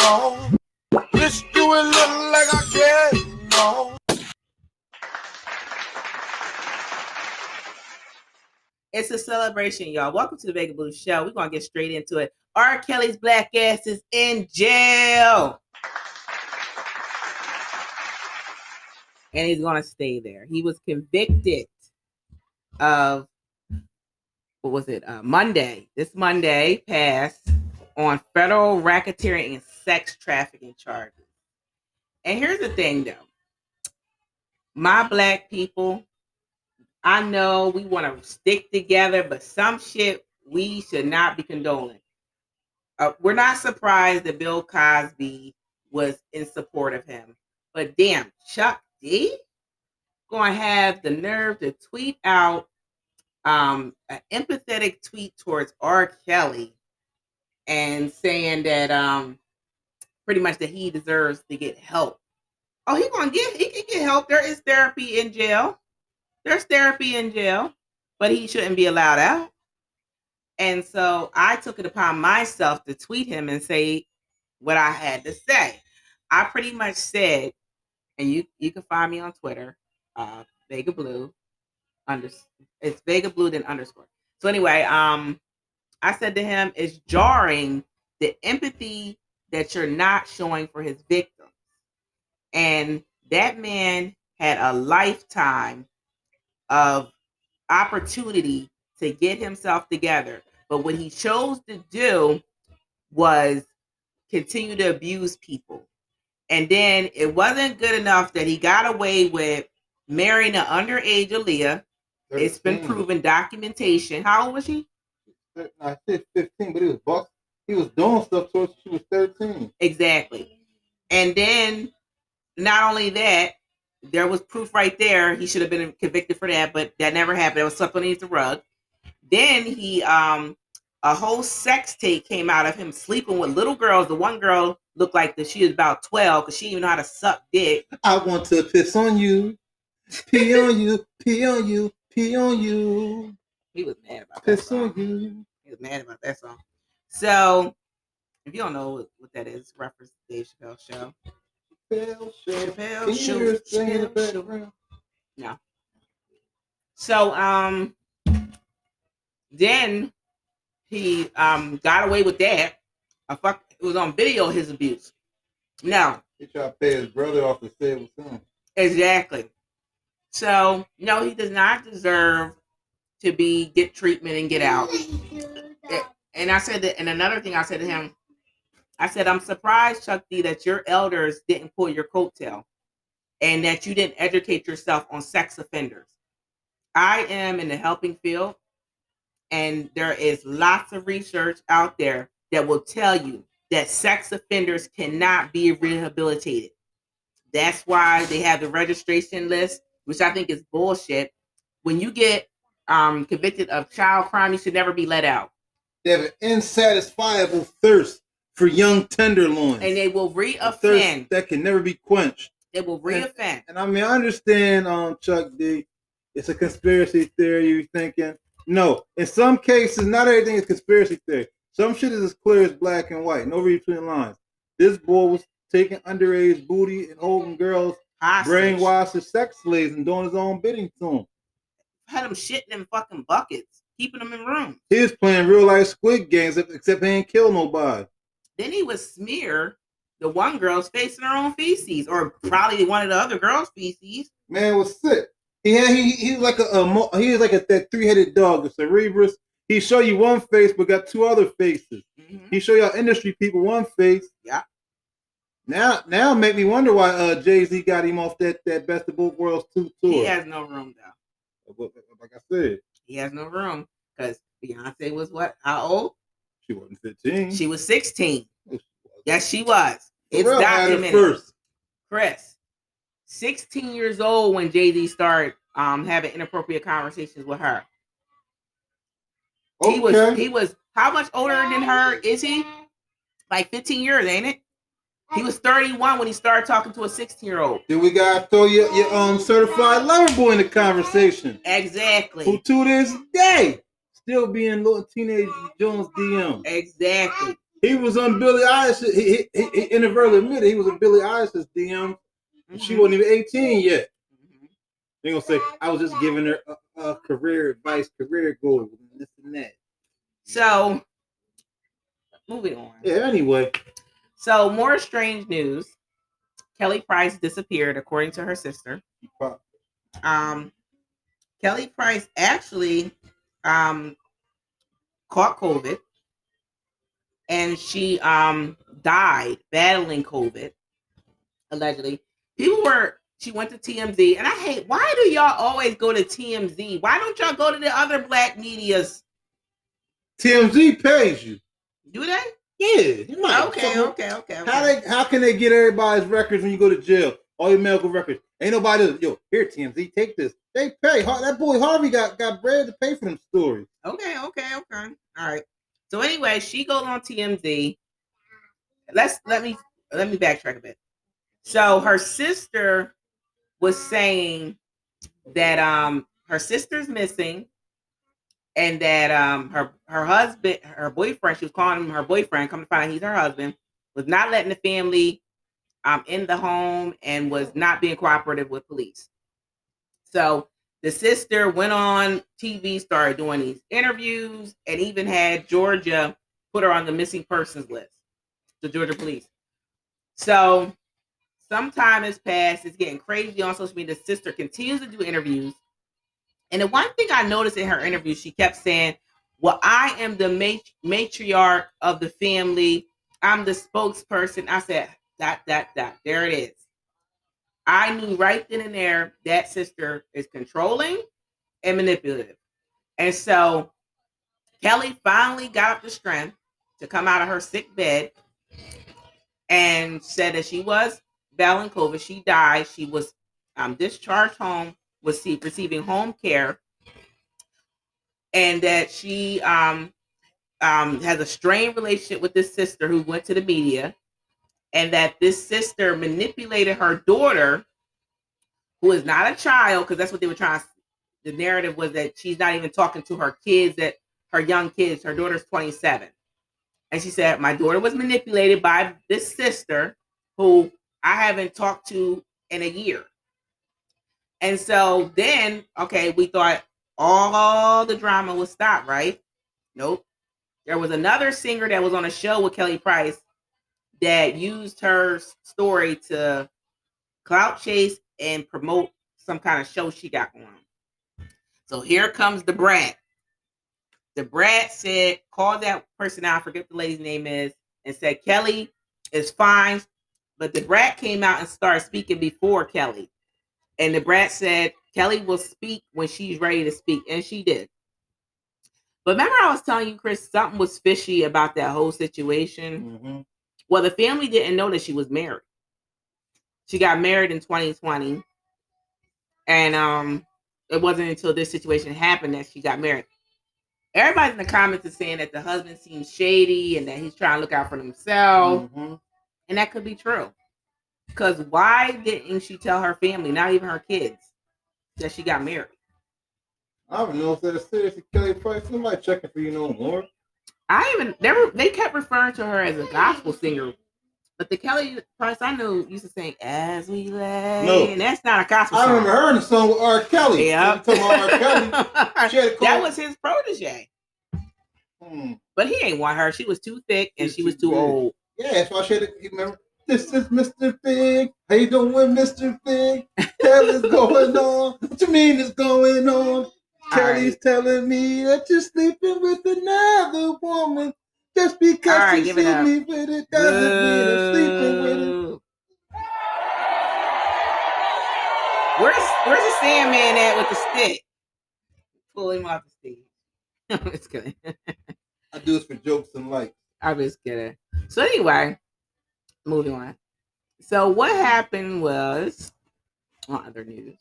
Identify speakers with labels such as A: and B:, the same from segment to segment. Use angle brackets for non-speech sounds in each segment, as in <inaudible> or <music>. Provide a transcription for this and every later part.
A: no. Like I no.
B: It's a celebration, y'all. Welcome to the Vegablu Show. We're gonna get straight into it. R. Kelly's black ass is in jail. And he's gonna stay there. He was convicted of what was it? Uh, Monday. This Monday passed on federal racketeering and sex trafficking charges. And here's the thing though. My black people, I know we want to stick together, but some shit we should not be condoling. Uh, we're not surprised that Bill Cosby was in support of him, but damn, Chuck D to have the nerve to tweet out um, an empathetic tweet towards R. Kelly and saying that um, pretty much that he deserves to get help. Oh, he gonna get he can get help. There is therapy in jail. There's therapy in jail, but he shouldn't be allowed out. And so I took it upon myself to tweet him and say what I had to say. I pretty much said, and you you can find me on Twitter, uh, Vegablu, under it's Vegablu then underscore. So anyway, um, I said to him, it's jarring the empathy that you're not showing for his victims. And that man had a lifetime of opportunity to get himself together. But what he chose to do was continue to abuse people. And then it wasn't good enough that he got away with marrying an underage Aaliyah. It's been proven documentation. How old was she?
C: I said 15, but he was boss. He was doing stuff so she was 13.
B: Exactly. And then not only that, there was proof right there. He should have been convicted for that, but that never happened. It was swept underneath the rug. Then he um a whole sex tape came out of him sleeping with little girls. The one girl looked like that she was about 12 because she didn't even know how to suck dick.
C: I want to piss on you, pee on you, pee on you, pee on you,
B: He was mad about that. Song. He was mad about that song. So if you don't know what, that is, reference to Dave Chappelle show.
C: Chappelle show.
B: Chappelle show.
C: you hear us singing the
B: Chappelle show.
C: background?
B: So um then he um got away with that. I fuck it was on video his abuse. Now,
C: He tried to pay his brother off to say it was him.
B: exactly. So no, he does not deserve to be get treatment and get out. And I said that and another thing I said to him, I said, I'm surprised, Chuck D, that your elders didn't pull your coattail and that you didn't educate yourself on sex offenders. I am in the helping field, and there is lots of research out there that will tell you that sex offenders cannot be rehabilitated. That's why they have the registration list, which I think is bullshit. When you get um, convicted of child crime, you should never be let out.
C: They have an insatisfiable thirst for young tenderloins.
B: And they will reoffend.
C: that can never be quenched.
B: They will reoffend.
C: And I mean, I understand, um, Chuck D. It's a conspiracy theory. You're thinking, no. In some cases, not everything is conspiracy theory. Some shit is as clear as black and white. No read between lines. This boy was taking underage booty and holding girls,
B: Hostage.
C: brainwashed as sex slaves, and doing his own bidding to them.
B: Had them shitting in fucking buckets, keeping them in rooms.
C: He was playing real life squid games, except he ain't kill nobody.
B: Then he would smear the one girl's face in her own feces, or probably one of the other girls' feces.
C: Man was sick. He had he he was like a, a he was like a that three headed dog, a cerebrus. He show you one face, but got two other faces.
B: Mhm.
C: He show y'all industry people one face.
B: Yeah.
C: Now, now make me wonder why uh Jay Z got him off that that best of both worlds two tour.
B: He has no room though.
C: But- Like I said,
B: He has no room because Beyonce was what? How old?
C: she wasn't fifteen.
B: She was 16.
C: Yes, she was.
B: Yes, she was. It's
C: Pharrell
B: documented.
C: first.
B: Kris, 16 years old when Jay Z started um having inappropriate conversations with her. He was he was how much older than her is he? Like 15 years, ain't it? He was 31 when he started talking to a 16 year old.
C: Then we gotta throw your, your um certified lover boy in the conversation.
B: Exactly.
C: Who to this day still being little teenage Jones DM.
B: Exactly.
C: He was on Billie Eilish. He, he, he inadvertently admitted he was in Billie Eilish's DM. and She wasn't even 18 yet.
B: Mhm.
C: They gonna say I was just giving her a, a career advice, career goals, and this and that.
B: So, moving on.
C: Yeah. Anyway,
B: So, more strange news. Kelly Price disappeared, according to her sister. Um, Kelly Price actually um, caught COVID, and she um, died battling COVID, allegedly. People were. She went to TMZ, and I hate. Why do y'all always go to TMZ? Why don't y'all go to the other black media's?
C: TMZ pays you.
B: Do they?
C: Yeah. You might.
B: Okay,
C: So,
B: okay, okay. okay.
C: How they? How can they get everybody's records when you go to jail? All your medical records. Ain't nobody. Yo, here TMZ, take this. They pay. That boy Harvey got got bread to pay for them stories.
B: Okay, okay, okay. All right. So anyway, she goes on TMZ. Let's let me let me backtrack a bit. So her sister was saying that um her sister's missing and that um her her husband her boyfriend she was calling him her boyfriend come to find he's her husband was not letting the family um in the home and was not being cooperative with police. So the sister went on tv started doing these interviews and even had georgia put her on the missing persons list the georgia police. So some time has passed it's getting crazy on social media. The sister continues to do interviews and the one thing I noticed in her interview, she kept saying, Well, I am the mat- matriarch of the family. I'm the spokesperson. I said, That, that, that. There it is. I knew right then and there that sister is controlling and manipulative. And so Kelly finally got up the strength to come out of her sick bed and said that she was battling COVID. She died. She was um, discharged home was receiving home care and that she um, um, has a strained relationship with this sister who went to the media and that this sister manipulated her daughter who is not a child because that's what they were trying to, the narrative was that she's not even talking to her kids that her young kids her daughter's 27 and she said my daughter was manipulated by this sister who i haven't talked to in a year and so then, okay, we thought all the drama would stop, right? Nope. There was another singer that was on a show with Kelly Price that used her story to clout chase and promote some kind of show she got on. So here comes the brat. The brat said, call that person out, I forget the lady's name is, and said Kelly is fine. But the brat came out and started speaking before Kelly. And the brat said Kelly will speak when she's ready to speak, and she did. But remember, I was telling you, Kris, something was fishy about that whole situation.
C: Mhm.
B: Well, the family didn't know that she was married. She got married in 2020, and um, it wasn't until this situation happened that she got married. Everybody in the comments is saying that the husband seems shady and that he's trying to look out for himself,
C: Mhm.
B: and that could be true. Because why didn't she tell her family, not even her kids, that she got married?
C: I don't know if that's seriously Kelly Price. Nobody checking for you no more.
B: I even they were they kept referring to her as a gospel singer, but the Kelly Price I knew used to sing "As We Lay,"
C: No.
B: and that's not a gospel.
C: I
B: song.
C: remember her in the song with R. Kelly.
B: Yeah,
C: You talking about R. Kelly? <laughs> She
B: that was his protege,
C: Hmm.
B: but he ain't want her. She was too thick and
C: She's
B: she was
C: too big.
B: old.
C: Yeah, that's why she had to you remember. This is Mr. Big. How you doing, Mr. Big? Hell is going on. What you mean is going on? Kelly's telling me that you're sleeping with another woman. Just because
B: All right,
C: you see me with it doesn't mean I'm sleeping with it.
B: Where's Where's the Sandman at with the stick? Pull him off the stage. <laughs> I'm just kidding.
C: I do this for jokes and likes.
B: I'm just kidding. So anyway, moving on. So what happened was on other news.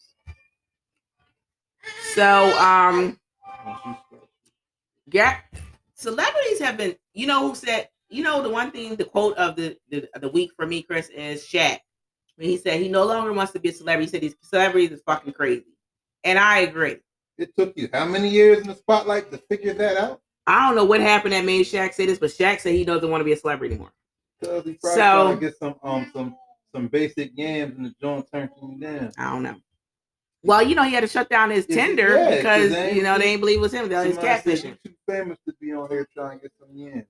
B: So um yeah, celebrities have been. You know who said? You know the one thing. The quote of the the, the week for me, Kris, is Shaq. When he said he no longer wants to be a celebrity. He said these celebrities is fucking crazy, and I agree.
C: It took you how many years in the spotlight to figure that out?
B: I don't know what happened that made Shaq say this, but Shaq said he doesn't want to be a celebrity anymore.
C: Cause he probably
B: So-
C: trying to get some um some some basic yams and the joint turned him down.
B: I don't know. Well, you know, he had to shut down his
C: Yeah,
B: Tinder
C: yeah, 'cause
B: because you know they ain't believe it was him. That was catfishing.
C: Too famous to be on here trying to get some yams.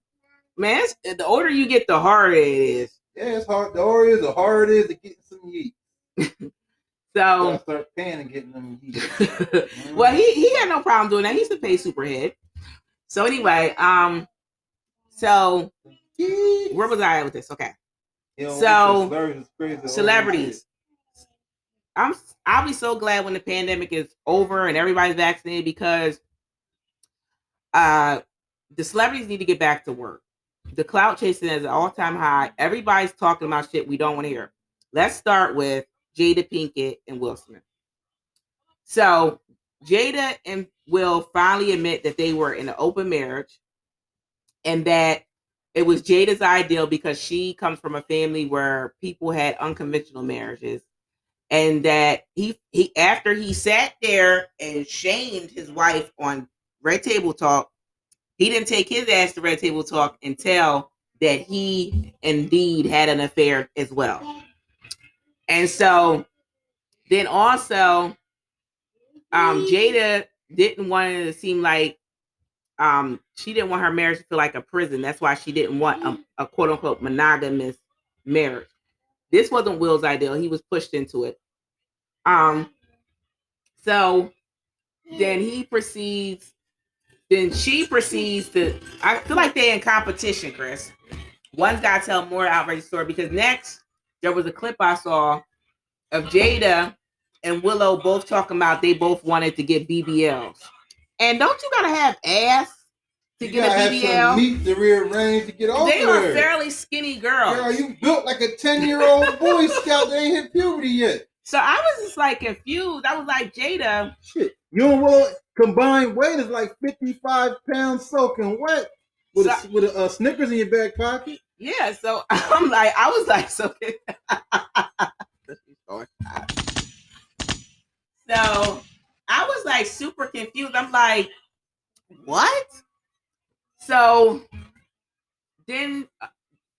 B: Man, the older you get, the harder it is.
C: Yeah, it's hard. The harder it is, the harder it is to get some yeet. <laughs> You
B: So,
C: gotta start paying and getting them yeet. <laughs>
B: well, he he had no problem doing that. He's a paid superhead. So anyway, um, so
C: Yeet.
B: where was I at with this? Okay,
C: know,
B: So,
C: it's crazy, it's crazy.
B: celebrities. I'm I'll be so glad when the pandemic is over and everybody's vaccinated because uh the celebrities need to get back to work. The clout chasing is an all-time high. Everybody's talking about shit we don't want to hear. Let's start with Jada Pinkett and Will Smith. So Jada and Will finally admit that they were in an open marriage and that it was Jada's ideal because she comes from a family where people had unconventional marriages and that he he after he sat there and shamed his wife on red table talk he didn't take his ass to red table talk and tell that he indeed had an affair as well. And so then also um jada didn't want it to seem like um she didn't want her marriage to feel like a prison. That's why she didn't want a, a quote unquote monogamous marriage. This wasn't will's ideal. He was pushed into it. Um so then he proceeds then she proceeds to i feel like they're in competition kris. One's got to tell more outrageous story because next there was a clip i saw of jada and willow both talking about they both wanted to get bbls and don't you gotta have ass to
C: You
B: get a
C: have
B: bbl
C: some meat to rearrange to get over
B: they are
C: there.
B: fairly skinny girls
C: Girl, you built like a 10 year old Boy Scout that ain't hit puberty yet.
B: so i was just like confused i was like jada
C: Shit. You and Will combined weight is like 55 pounds soaking wet with, a, with a, uh, Snickers in your back pocket.
B: Yeah, so <laughs> I'm like, I was like, so. <laughs> so I was like super confused. I'm like, what? So then,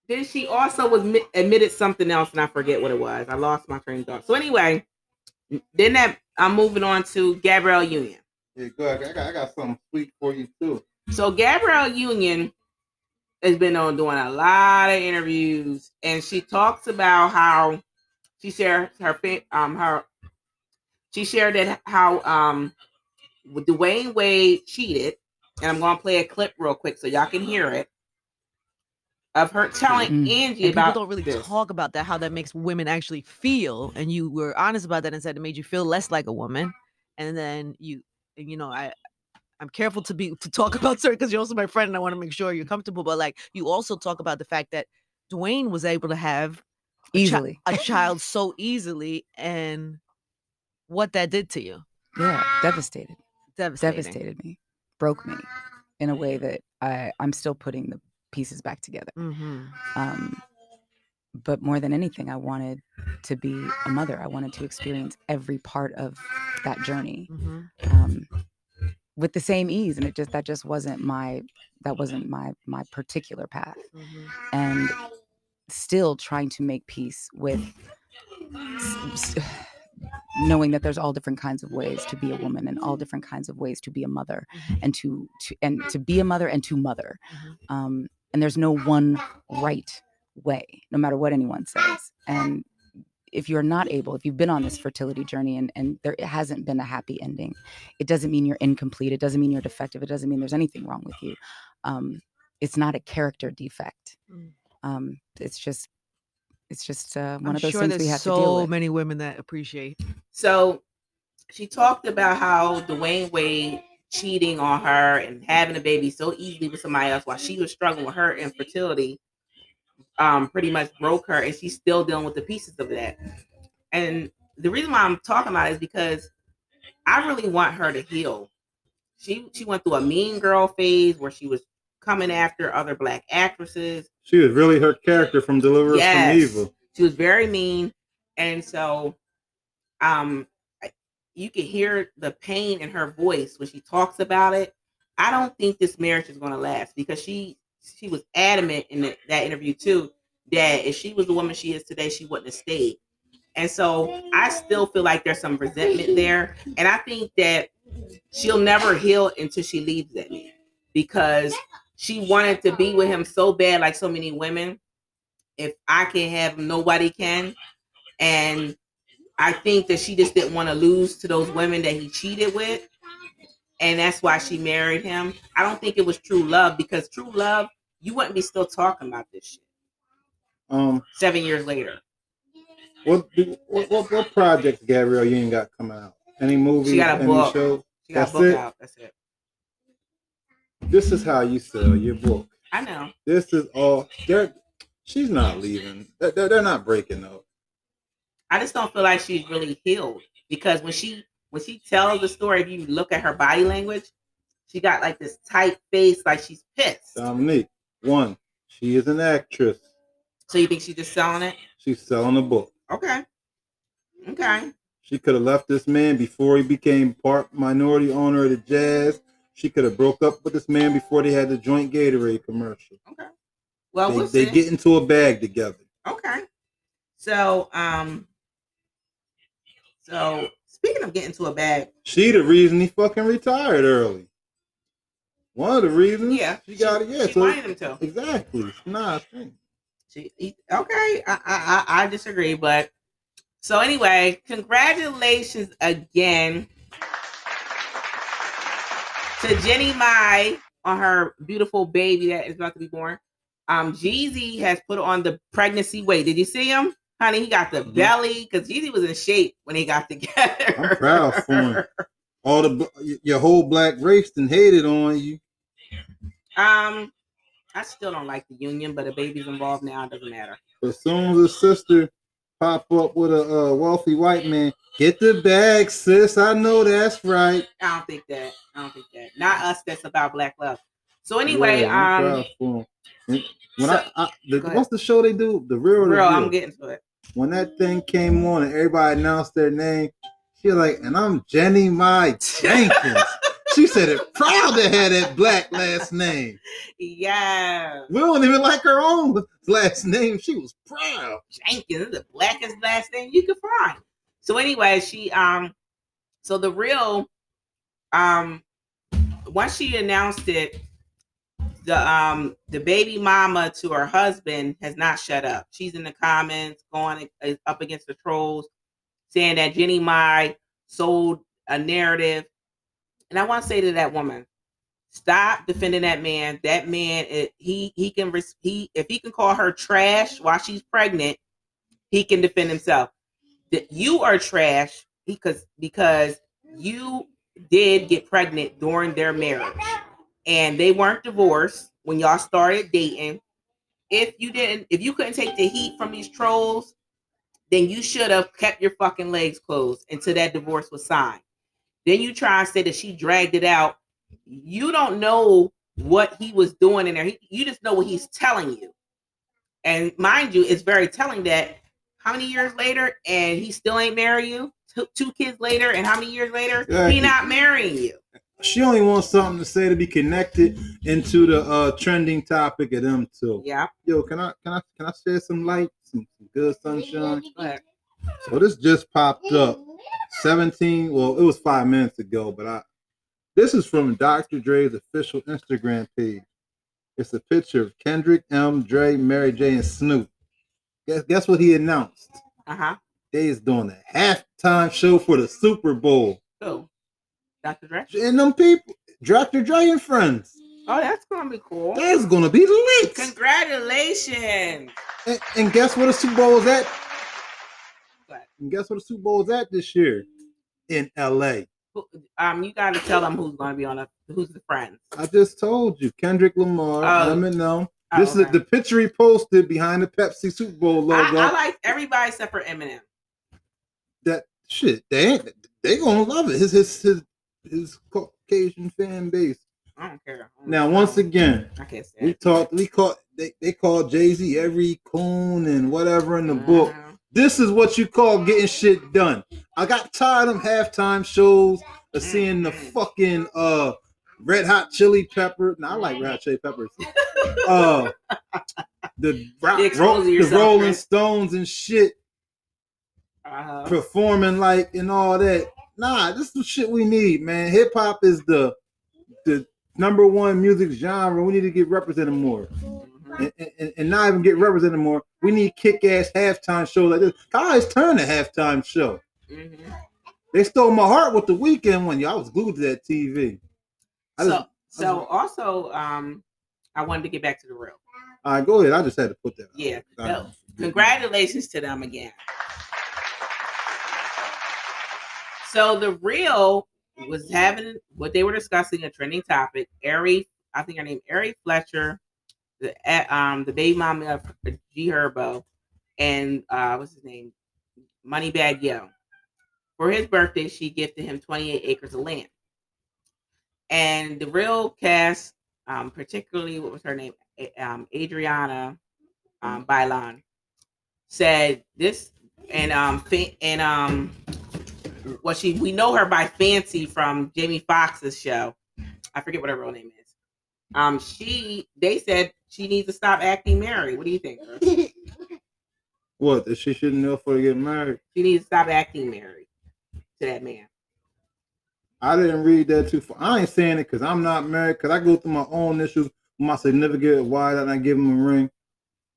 B: then she also was admitted something else, and I forget what it was. I lost my train of thought. So anyway, then that I'm moving on to Gabrielle Union.
C: Yeah, go ahead. I got, I got something sweet for you too.
B: So Gabrielle Union has been on doing a lot of interviews, and she talks about how she shares her um her she shared that how um Dwyane Wade cheated, and I'm gonna play a clip real quick so y'all can hear it of her telling
D: Mm.
B: Angie
D: And
B: about
D: people don't really
B: this.
D: talk about that, how that makes women actually feel. And you were honest about that and said it made you feel less like a woman. And then you, and you know, I, I'm careful to be to talk <laughs> about certain because you're also my friend and I want to make sure you're comfortable. But like, you also talk about the fact that Dwyane was able to have a chi-
E: easily.
D: a child so easily and what that did to you.
E: yeah, devastated. Devastated me. Broke me in a way that I I'm still putting the pieces back together.
D: Mm-hmm.
E: Um but more than anything, I wanted to be a mother. I wanted to experience every part of that journey
D: Mm-hmm.
E: um, with the same ease, and it just that just wasn't my that wasn't my my particular path.
D: Mm-hmm.
E: and still trying to make peace with knowing that there's all different kinds of ways to be a woman and all different kinds of ways to be a mother
D: Mhm.
E: and to, to and to be a mother and to mother
D: Mhm.
E: um, and there's no one right way no matter what anyone says and if you're not able if you've been on this fertility journey and, and there it hasn't been a happy ending it doesn't mean you're incomplete it doesn't mean you're defective it doesn't mean there's anything wrong with you um, it's not a character defect
D: Mm.
E: um, it's just it's just uh, one
D: I'm
E: of those
D: sure
E: things we have
D: so
E: to deal with So
D: many women that appreciate.
B: So she talked about how Dwyane Wade cheating on her and having a baby so easily with somebody else while she was struggling with her infertility um pretty much broke her and she's still dealing with the pieces of that. And the reason why I'm talking about it is because I really want her to heal. She she went through a mean girl phase where she was coming after other black actresses
C: She was really her character from Deliver Us
B: Yes.
C: from Evil.
B: she was very mean and so um you can hear the pain in her voice when she talks about it I don't think this marriage is going to last because she she was adamant in the, that interview too that if she was the woman she is today, she wouldn't have stayed. And so I still feel like there's some resentment there, and I think that she'll never heal until she leaves that man because she wanted to be with him so bad, like so many women. If I can have nobody can. And I think that she just didn't want to lose to those women that he cheated with. And that's why she married him. I don't think it was true love because true love, you wouldn't be still talking about this shit
C: Um,
B: seven years later.
C: what what what, what projects Gabrielle Union got coming out? Any movie?
B: She got a
C: any
B: book.
C: shows?
B: She got
C: That's
B: a book
C: it?
B: out. That's it.
C: This is how you sell your book.
B: I know.
C: This is all. They're, she's not leaving. They're, they're not breaking up.
B: I just don't feel like she's really healed because when she when she tells the story, if you look at her body language, she got like this tight face, like she's pissed.
C: Dominique, one, she is an actress.
B: So you think she's just selling it?
C: She's selling a book.
B: Okay. Okay.
C: She could have left this man before he became part minority owner of the Jazz. She could have broke up with this man before they had the joint Gatorade commercial. Okay.
B: Well,
C: they,
B: we'll
C: they get into a bag together.
B: Okay. So, um, so speaking of getting to a bag,
C: She the reason he fucking retired early. One of the reasons.
B: yeah,
C: She got it. Yeah.
B: She
C: so
B: wanted him to.
C: exactly. Nah, I think.
B: She, okay, I, I I I disagree, but so anyway, congratulations again to Jeannie Mai on her beautiful baby that is about to be born. Um, Jeezy has put on the pregnancy weight. Did you see him, honey? He got the
C: Mhm.
B: belly because Jeezy was in shape when he got together.
C: I'm proud for him. All the your whole black race and hated on you.
B: Um, I still don't like the union, but the baby's involved now. It doesn't matter.
C: But as soon as a sister pop up with a uh, wealthy white man, get the bag, sis. I know that's right.
B: I don't think that. I don't think that. Not us. That's about black love. So anyway,
C: Yeah, I'm
B: um,
C: proud for him. When
B: so-
C: I, I the, what's the show they do? The real, or the
B: Bro, I'm getting to it.
C: When that thing came on and everybody announced their name, she was like, and I'm Jeannie Mai Jenkins. <laughs> she said it proud to have that black last name.
B: Yeah.
C: We don't even like her own last name. She was proud.
B: Jenkins the blackest last name you could find. So anyway, she um so the real um once she announced it, the um the baby mama to her husband has not shut up. She's in the comments going up against the trolls saying that Jeannie Mai sold a narrative. And I want to say to that woman, stop defending that man. That man, it, he he can he if he can call her trash while she's pregnant, he can defend himself. That you are trash because because you did get pregnant during their marriage, and they weren't divorced when y'all started dating. If you didn't, if you couldn't take the heat from these trolls, then you should have kept your fucking legs closed until that divorce was signed. Then you try and say that she dragged it out. You don't know what he was doing in there. He, you just know what he's telling you. And mind you, it's very telling that how many years later and he still ain't marry you? Two, two kids later, and how many years later
C: Exactly.
B: he not marrying you?
C: She only wants something to say to be connected into the uh, trending topic of them too.
B: Yeah.
C: Yo, can I can I can I share some light, some, some good sunshine? So this just popped up. 17, well, it was five minutes ago, but I this is from Dr. Dre's official Instagram page. It's a picture of Kendrick, M, Dre, Mary J, and Snoop. Guess, guess what he announced?
B: Uh huh.
C: They is doing a halftime show for the Super Bowl.
B: Who? Dr. Dre.
C: And them people, Dr. Dre and friends.
B: Oh, that's gonna be cool.
C: That's gonna be lit.
B: Congratulations.
C: And, and guess what the Super Bowl is at?
B: What?
C: And guess what the Super Bowl is at this year? In LA.
B: Um, you gotta tell them who's gonna be on a who's the friends.
C: I just told you, Kendrick Lamar,
B: Oh.
C: Eminem.
B: Oh,
C: This is
B: okay.
C: the picture he posted behind the Pepsi Super Bowl
B: I,
C: logo.
B: I like everybody except for Eminem.
C: that shit. They ain't, they gonna love it. His his his his Caucasian fan base.
B: I don't care. I don't
C: Now,
B: care.
C: once again,
B: I can't say
C: we talked. We caught. They they call Jay Z every coon and whatever in the book.
B: Mhm.
C: This is what you call getting shit done. I got tired of halftime shows of seeing the
B: Mhm.
C: fucking uh Red Hot Chili Pepper. No, I like Red Hot Chili Peppers. <laughs> Uh, the, rock, ro- the Rolling. Stones and shit
B: Uh-huh.
C: performing like and all that. Nah, this is the shit we need, man. Hip hop is the the number one music genre. We need to get represented more.
B: Mhm.
C: And, and, and not even get represented more. We need kick ass halftime shows like this. Guys, turn the halftime show.
B: Mhm.
C: They stole my heart with the Weeknd one. Y'all was glued to that TV. I
B: So,
C: just,
B: so also, um, I wanted to get back to the real.
C: all right, go ahead. I just had to put that.
B: Yeah. No. Congratulations to them again. So the real was having what they were discussing a trending topic. Ari, I think her name Ari Fletcher, the eh, um the baby mama of G Herbo, and uh what's his name, Moneybag Yo. For his birthday, she gifted him 28 acres of land. And the real cast, um, particularly what was her name, um, Adriana um, Bailan, said this, and um, and um, well, she we know her by Fancy from Jamie Foxx's show. I forget what her real name is. Um, she they said she needs to stop acting married. What do you think? <laughs>
C: What? That she shouldn't know for to get married?
B: She needs to stop acting married to that man.
C: I didn't read that too far. I ain't saying it because I'm not married. Because I go through my own issues with my significant. Why did I give him a ring?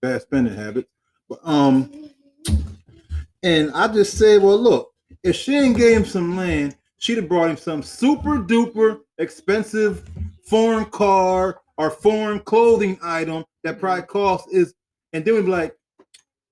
C: Bad spending habits. But um, and I just said, well, look, if she ain't gave him some land, she'd have brought him some super duper expensive foreign car or foreign clothing item that probably mm-hmm. cost is, and then we'd be like,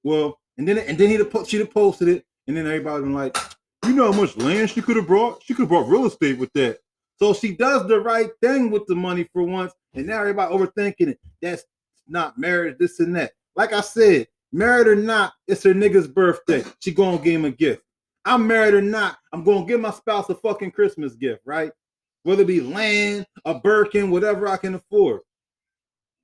C: well, and then and then he'd have, she'd have posted it, and then everybody been like, you know how much land she could have brought? She could have brought real estate with that. So she does the right thing with the money for once, and now everybody overthinking it. That's not marriage, this and that. Like I said, married or not, it's her nigga's birthday. She gonna give him a gift. I'm married or not, I'm gonna give my spouse a fucking Christmas gift, right? Whether it be land, a Birkin, whatever I can afford.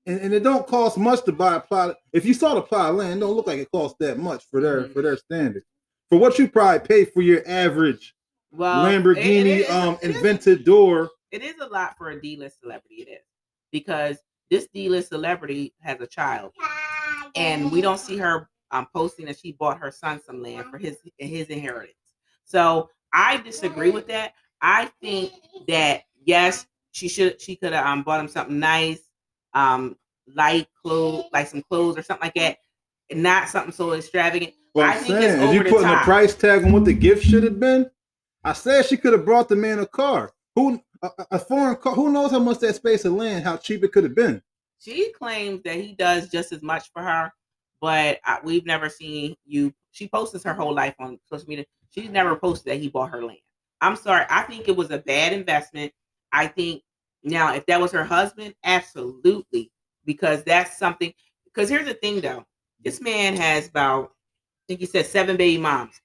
C: And, and it don't cost much to buy a plot. If you saw the plot of land, it don't look like it costs that much for their
B: Mhm.
C: for their standards. For what you probably pay for your average
B: Well, it- it
C: Lamborghini
B: is-
C: um
B: it is- <laughs>
C: invented door.
B: it is a lot for a D-list celebrity. It is because this D-list celebrity has a child, and we don't see her um, posting that she bought her son some land for his his inheritance. So I disagree with that. I think that yes, she should she could have um, bought him something nice, um, light clothes, like some clothes or something like that, and not something so extravagant.
C: Well,
B: I
C: I'm
B: think it's
C: saying, is you
B: over the
C: putting a price tag on what the gift should have been? I said she could have brought the man a car. Who a, a- a foreign car? Who knows how much that space of land, how cheap it could have been?
B: She claims that he does just as much for her, but I, we've never seen you. She posts her whole life on social media. She's never posted that he bought her land. I'm sorry. I think it was a bad investment. I think now, if that was her husband, absolutely, because that's something. Because here's the thing, though. This man has about, I think he said seven baby moms.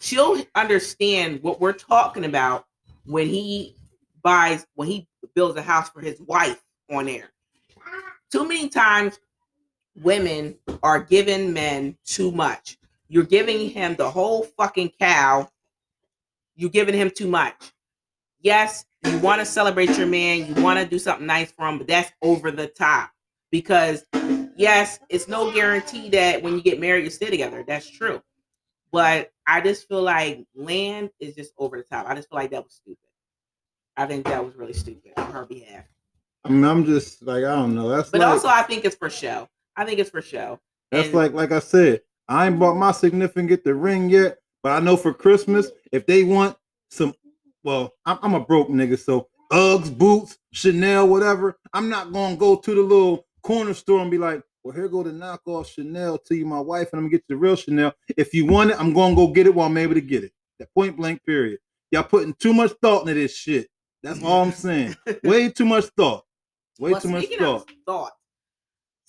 B: She'll understand what we're talking about when he buys, when he builds a house for his wife on there too many times women are giving men too much. You're giving him the whole fucking cow. You're giving him too much. Yes, you want to celebrate your man, you want to do something nice for him, but that's over the top. Because yes, it's no guarantee that when you get married you stay together. That's true. But I just feel like land is just over the top. I just feel like that was stupid. I think that was really stupid on her behalf.
C: I mean, I'm just like I don't know. That's
B: But
C: like,
B: also, I think it's for show. I think it's for show.
C: That's
B: And-
C: like like I said, I ain't bought my significant the ring yet, but I know for Christmas if they want some, well, I'm, I'm a broke nigga, so Uggs, boots, Chanel, whatever. I'm not gonna go to the little corner store and be like, well, here go the knockoff Chanel to you, my wife, and I'm gonna get you the real Chanel. If you want it, I'm gonna go get it while I'm able to get it. That point blank period. Y'all putting too much thought into this shit. That's all I'm saying. <laughs> Way too much thought. Way
B: well,
C: too much thought.
B: thought,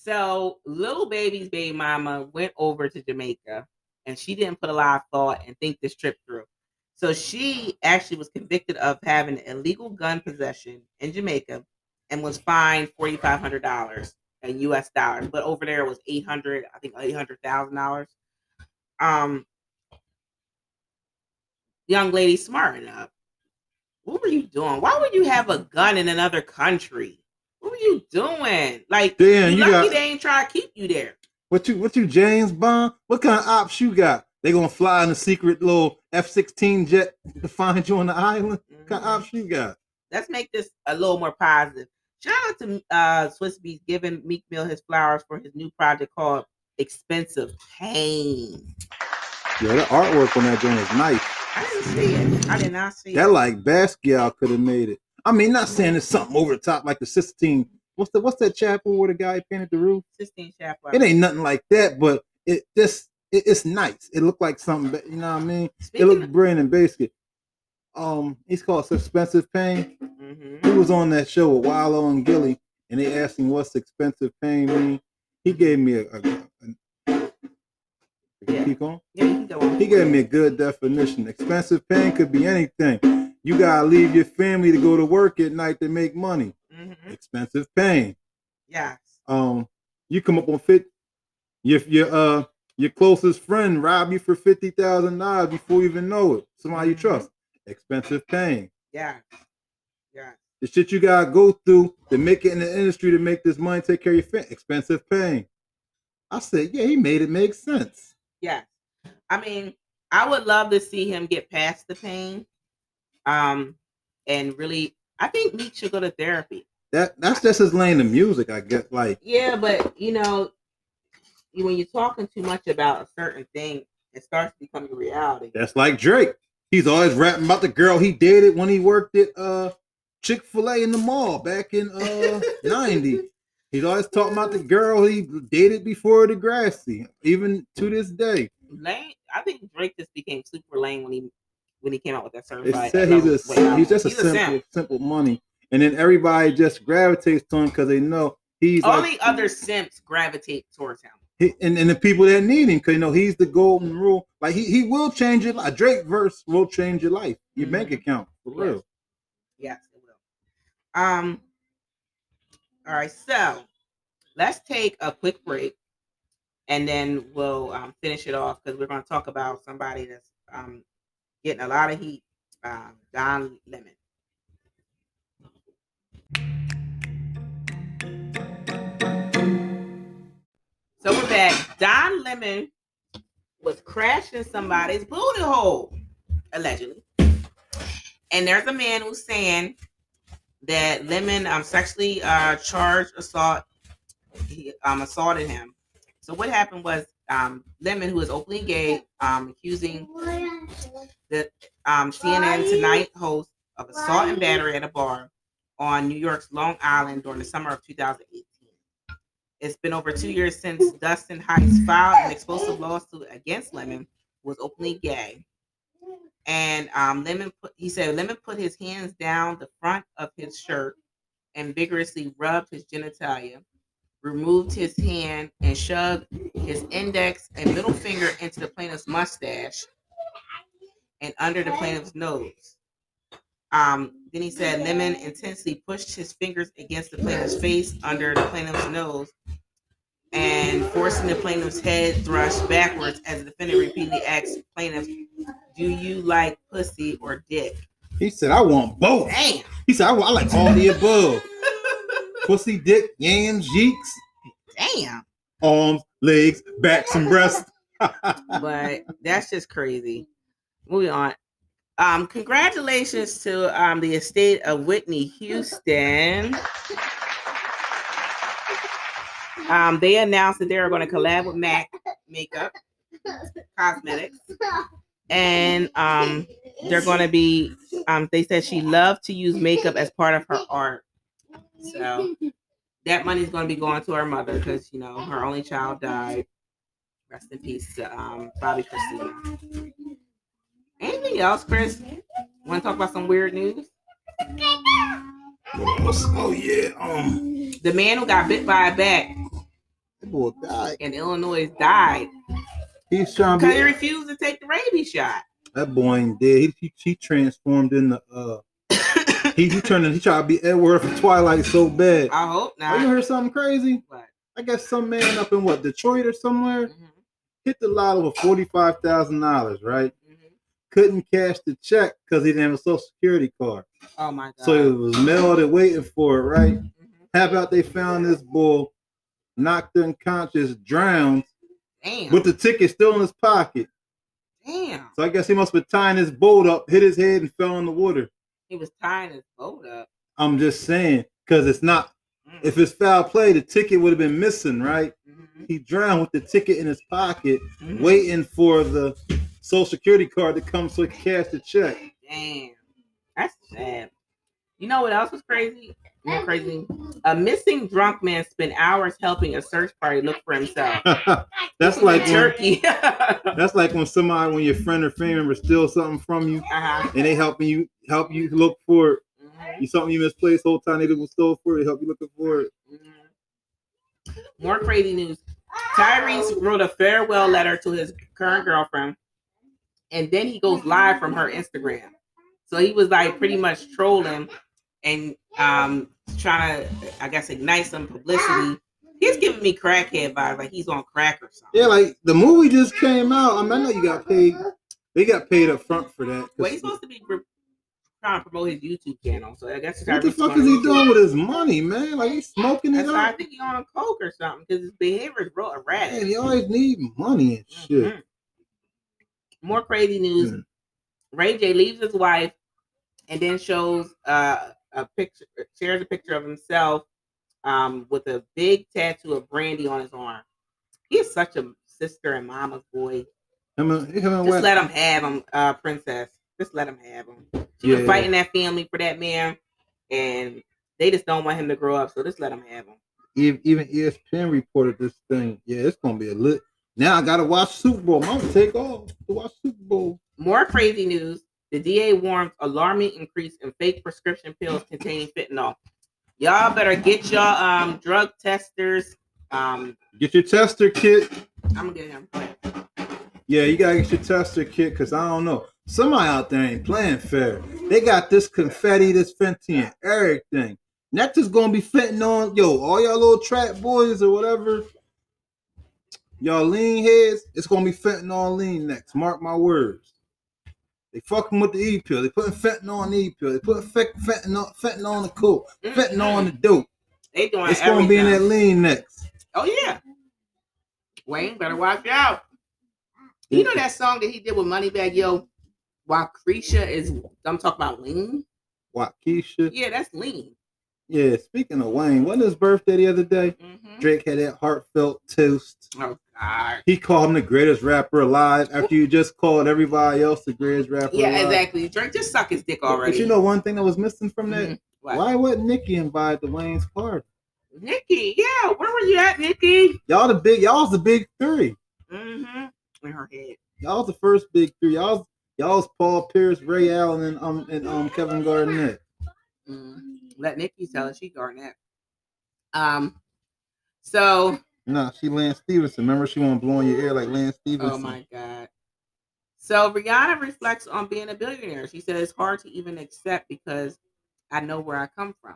B: so Lil Baby's baby mama went over to Jamaica, and she didn't put a lot of thought and think this trip through. So she actually was convicted of having illegal gun possession in Jamaica, and was fined forty five hundred dollars in U.S. dollars. But over there it was eight hundred, I think eight hundred thousand dollars. Um, young lady smart enough what were you doing? Why would you have a gun in another country? What were you doing? Like,
C: Damn,
B: you
C: you
B: lucky
C: got
B: they ain't try to keep you there.
C: what you what you James Bond? What kind of ops you got? They gonna fly in a secret little F sixteen jet to find you on the island? What kind of ops you got?
B: Let's make this a little more positive. Shout out to uh Swizz Beatz giving Meek Mill his flowers for his new project called Expensive Pain.
C: Yeah, the artwork on that joint is nice.
B: I didn't see it. I did not see
C: That
B: it.
C: That like Basquiat could have made it. I mean, not saying it's something over the top like the Sistine. What's the what's that chapel where the guy painted the roof?
B: Sistine Chapel.
C: It ain't nothing like that, but it just it, it's nice. It looked like something, but you know what I mean? It looked brilliant and basic. Um, he's called Expensive Pain.
B: Mhm.
C: He was on that show with Wallo and Gillie, and they asked him what's expensive pain mean. He gave me a, a, a-
B: Yeah.
C: keep on.
B: Yeah, you can go on.
C: He gave me a good definition. Expensive pain could be anything. You gotta leave your family to go to work at night to make money.
B: Mhm.
C: Expensive pain.
B: Yes.
C: Um, you come up on fit. Your your uh your closest friend rob you for fifty thousand dollars before you even know it. Somebody you
B: Mhm.
C: trust. Expensive pain.
B: Yes. Yes.
C: The shit you gotta go through to make it in the industry to make this money take care of your family. Expensive pain. I said, yeah, he made it make sense.
B: Yes. I mean, I would love to see him get past the pain. Um, and really, I think Meek should go to therapy.
C: That that's just his lane of music, I guess. Like
B: Yeah, but you know, when you're talking too much about a certain thing, it starts becoming reality.
C: that's like Drake. He's always rapping about the girl he dated when he worked at uh Chick-fil-A in the mall back in uh <laughs> 90. He's always talking about the girl he dated before Degrassi, even to this day.
B: Lane, I think Drake just became super lame when he when he came out with that
C: They
B: certified.
C: said he's a he's just a simple
B: simp.
C: simple money, and then everybody just gravitates to him because they know he's like,
B: Only other simps gravitate towards him.
C: he, and, and the people that need him because you know he's the golden rule. Like he, he will change your life. A Drake verse will change your life, your bank
B: Mhm.
C: account for
B: Yes.
C: real.
B: Yes, it will. Um. All right, so let's take a quick break, and then we'll um, finish it off because we're going to talk about somebody that's um, getting a lot of heat. Um, Don Lemon. So we're back. Don Lemon was crashing somebody's booty hole, allegedly. And there's a man who's saying that Lemon um sexually uh charged assault he um assaulted him. So what happened was um Lemon, who is openly gay, um accusing the um CNN Tonight host of assault and battery at a bar on New York's Long Island during the summer of 2018. It's been over two years since Dustin Hice filed an explosive lawsuit against Lemon, who was openly gay. And um, Lemon put, he said Lemon put his hands down the front of his shirt and vigorously rubbed his genitalia, removed his hand and shoved his index and middle finger into the plaintiff's mustache and under the plaintiff's nose. Um, then he said Lemon intensely pushed his fingers against the plaintiff's face under the plaintiff's nose and forcing the plaintiff's head thrust backwards as the defendant repeatedly asked plaintiff, Do you like pussy or dick?
C: He said, "I want both."
B: Damn.
C: He said, "I, I like all the above: <laughs> pussy, dick, yams, yeeks,
B: Damn.
C: arms, legs, backs, and breasts." <laughs>
B: But that's just crazy. Moving on. Um, congratulations to um the estate of Whitney Houston. Um, they announced that they are going to collab with MAC Makeup Cosmetics, and um, they're going to be. Um, they said she loved to use makeup as part of her art, so that money's going to be going to her mother because you know her only child died. Rest in peace to um, Bobbi Kristina. Anything else, Kris? Want to talk about some weird news?
C: Oh yeah, um,
B: The man who got bit by a bat
C: that boy died.
B: in Illinois died
C: He's trying to
B: because he refused to take the rabies shot.
C: That boy ain't dead. He, he, he transformed into uh. He he turned. He tried to be Edward from Twilight so bad.
B: I hope
C: Oh, you
B: not.
C: heard something crazy?
B: But,
C: I guess some man up in what Detroit or somewhere
B: mhm,
C: hit the lotto with forty five thousand dollars, right? Couldn't cash the check because he didn't have a social security card.
B: Oh my god.
C: So it was mailed and waiting for it, right?
B: Mhm.
C: How about they found this bull, knocked unconscious, drowned,
B: Damn.
C: with the ticket still in his pocket.
B: Damn.
C: So I guess he must have been tying his boat up, hit his head, and fell in the water.
B: He was tying his boat up.
C: I'm just saying, because it's not.
B: Mm.
C: If it's foul play, the ticket would have been missing, right?
B: Mhm.
C: He drowned with the ticket in his pocket,
B: Mhm.
C: waiting for the social security card to come so he can cash the check.
B: Damn. That's sad. You know what else was crazy? More crazy. A missing drunk man spent hours helping a search party look for himself. <laughs>
C: that's like when,
B: turkey. <laughs>
C: that's like when somebody, when your friend or family member steals something from you,
B: uh-huh.
C: and they helping you help you look for it.
B: Mhm.
C: You something you misplaced whole time they was stole for it. Help you looking for it.
B: Mhm. More crazy news. Tyrese wrote a farewell letter to his current girlfriend, and then he goes live from her Instagram. So he was like pretty much trolling and um trying to, I guess, ignite some publicity. He's giving me crackhead vibes, like he's on crack or something.
C: Yeah, like the movie just came out. I mean, I know you got paid. They got paid up front for that.
B: Well, he's supposed to be trying to promote his YouTube channel, so I guess
C: what the fuck is he doing with his money, man? Like he's smoking it
B: That's why I think he's on a coke or something because his behavior is real erratic.
C: Man, he always need money and shit.
B: Mhm. More crazy news.
C: Mm.
B: Ray J leaves his wife and then shows uh, a picture, shares a picture of himself um, with a big tattoo of Brandy on his arm. He's such a sister and mama's boy.
C: Him and, him and
B: Just let him have him, uh, princess. Just let him have him. She
C: Yeah.
B: was fighting that family for that man, and they just don't want him to grow up. So just let him have him.
C: Even ESPN reported this thing. Yeah, it's gonna be a lit. Now I gotta watch Super Bowl. I'm gonna take off to watch Super Bowl.
B: More crazy news. The DA warns alarming increase in fake prescription pills containing fentanyl. Y'all better get your um drug testers. Um,
C: Get your tester kit.
B: I'm gonna get him.
C: Yeah, you gotta get your tester kit because I don't know. Somebody out there ain't playing fair. They got this confetti, this Fenty, and everything. Next is gonna be fentanyl. on yo, all y'all little trap boys or whatever. Y'all lean heads, it's gonna be fentanyl lean next. Mark my words. They fucking with the E pill. They putting fentanyl on the E pill. They fe- fentanyl, fentanyl on the coke, mm-hmm. fentanyl on the dope.
B: They doing
C: It's gonna be in that lean next.
B: Oh yeah. Wayne better watch out. You know that song that he did with Moneybagg Yo? Wacretia is I'm talking about lean.
C: Wockesha.
B: Yeah, that's lean.
C: Yeah, speaking of Wayne, wasn't his birthday the other day?
B: Mhm.
C: Drake had that heartfelt toast.
B: Oh God.
C: He called him the greatest rapper alive after you just called everybody else the greatest rapper
B: Yeah,
C: alive.
B: exactly. Drake just suck his dick already.
C: But you know one thing that was missing from that?
B: Mhm. What?
C: Why wasn't Nicki invited to Wayne's party?
B: Nicki, yeah, where were you at, Nicki?
C: Y'all the big, y'all's the big three.
B: Mm-hmm. In her head.
C: Y'all's the first big three. Y'all's y'all's Paul Pierce, Ray Allen, and um and um Kevin Garnett.
B: Mm. Let Nicki tell it. She Garnett. Um. So,
C: No, she Lance Stephenson. Remember she want to blow in your ear like Lance Stephenson.
B: oh my God. So Rihanna reflects on being a billionaire. She said it's hard to even accept because I know where I come from.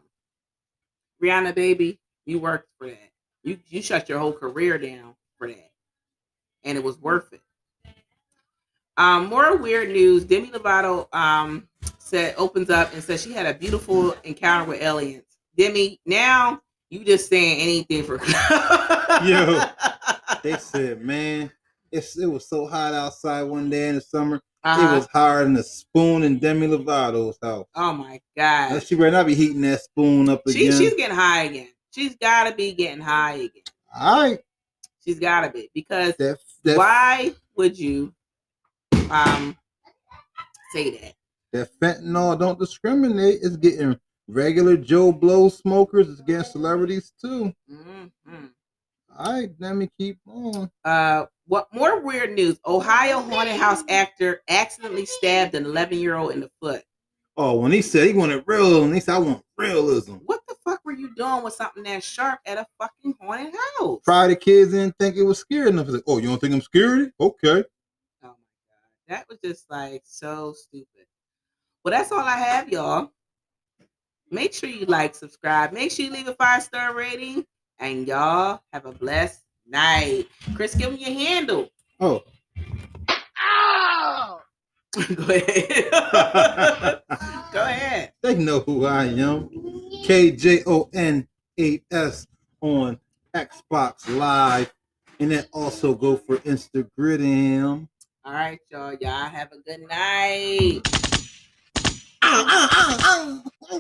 B: Rihanna, baby, you worked for that. You you shut your whole career down for that, and it was worth it. Um, more weird news. Demi Lovato um said opens up and says she had a beautiful encounter with aliens. Demi, now you just saying anything for <laughs>
C: Yo. <laughs> They said, man, it's it was so hot outside one day in the summer. It
B: Uh-huh.
C: was hotter than a spoon in Demi Lovato's house.
B: Oh my god.
C: She better not be heating that spoon up
B: She,
C: again.
B: she's getting high again. She's gotta be getting high again.
C: All right,
B: She's gotta be because
C: that that
B: why would you um say that?
C: that fentanyl don't discriminate. It's getting regular Joe Blow smokers. It's getting celebrities too.
B: hmm
C: All right, let me keep on.
B: Uh, what more weird news? Ohio haunted house actor accidentally stabbed an 11 year old in the foot.
C: Oh, when he said he wanted real, and he said I want realism.
B: What the fuck were you doing with something that sharp at a fucking haunted house?
C: Probably the kids didn't think it was scary enough. Like, oh, you don't think I'm scary? Okay.
B: That was just like so stupid. Well, that's all I have, y'all. Make sure you like, subscribe, make sure you leave a five star rating, and y'all have a blessed night. Kris, give me your handle.
C: Oh. Ow! <laughs>
B: Go ahead. <laughs> Go ahead.
C: They know who I am. K J O N A S on Xbox Live. And then also go for Instagram
B: all right, y'all. Y'all have a good night.
C: Uh, uh, uh,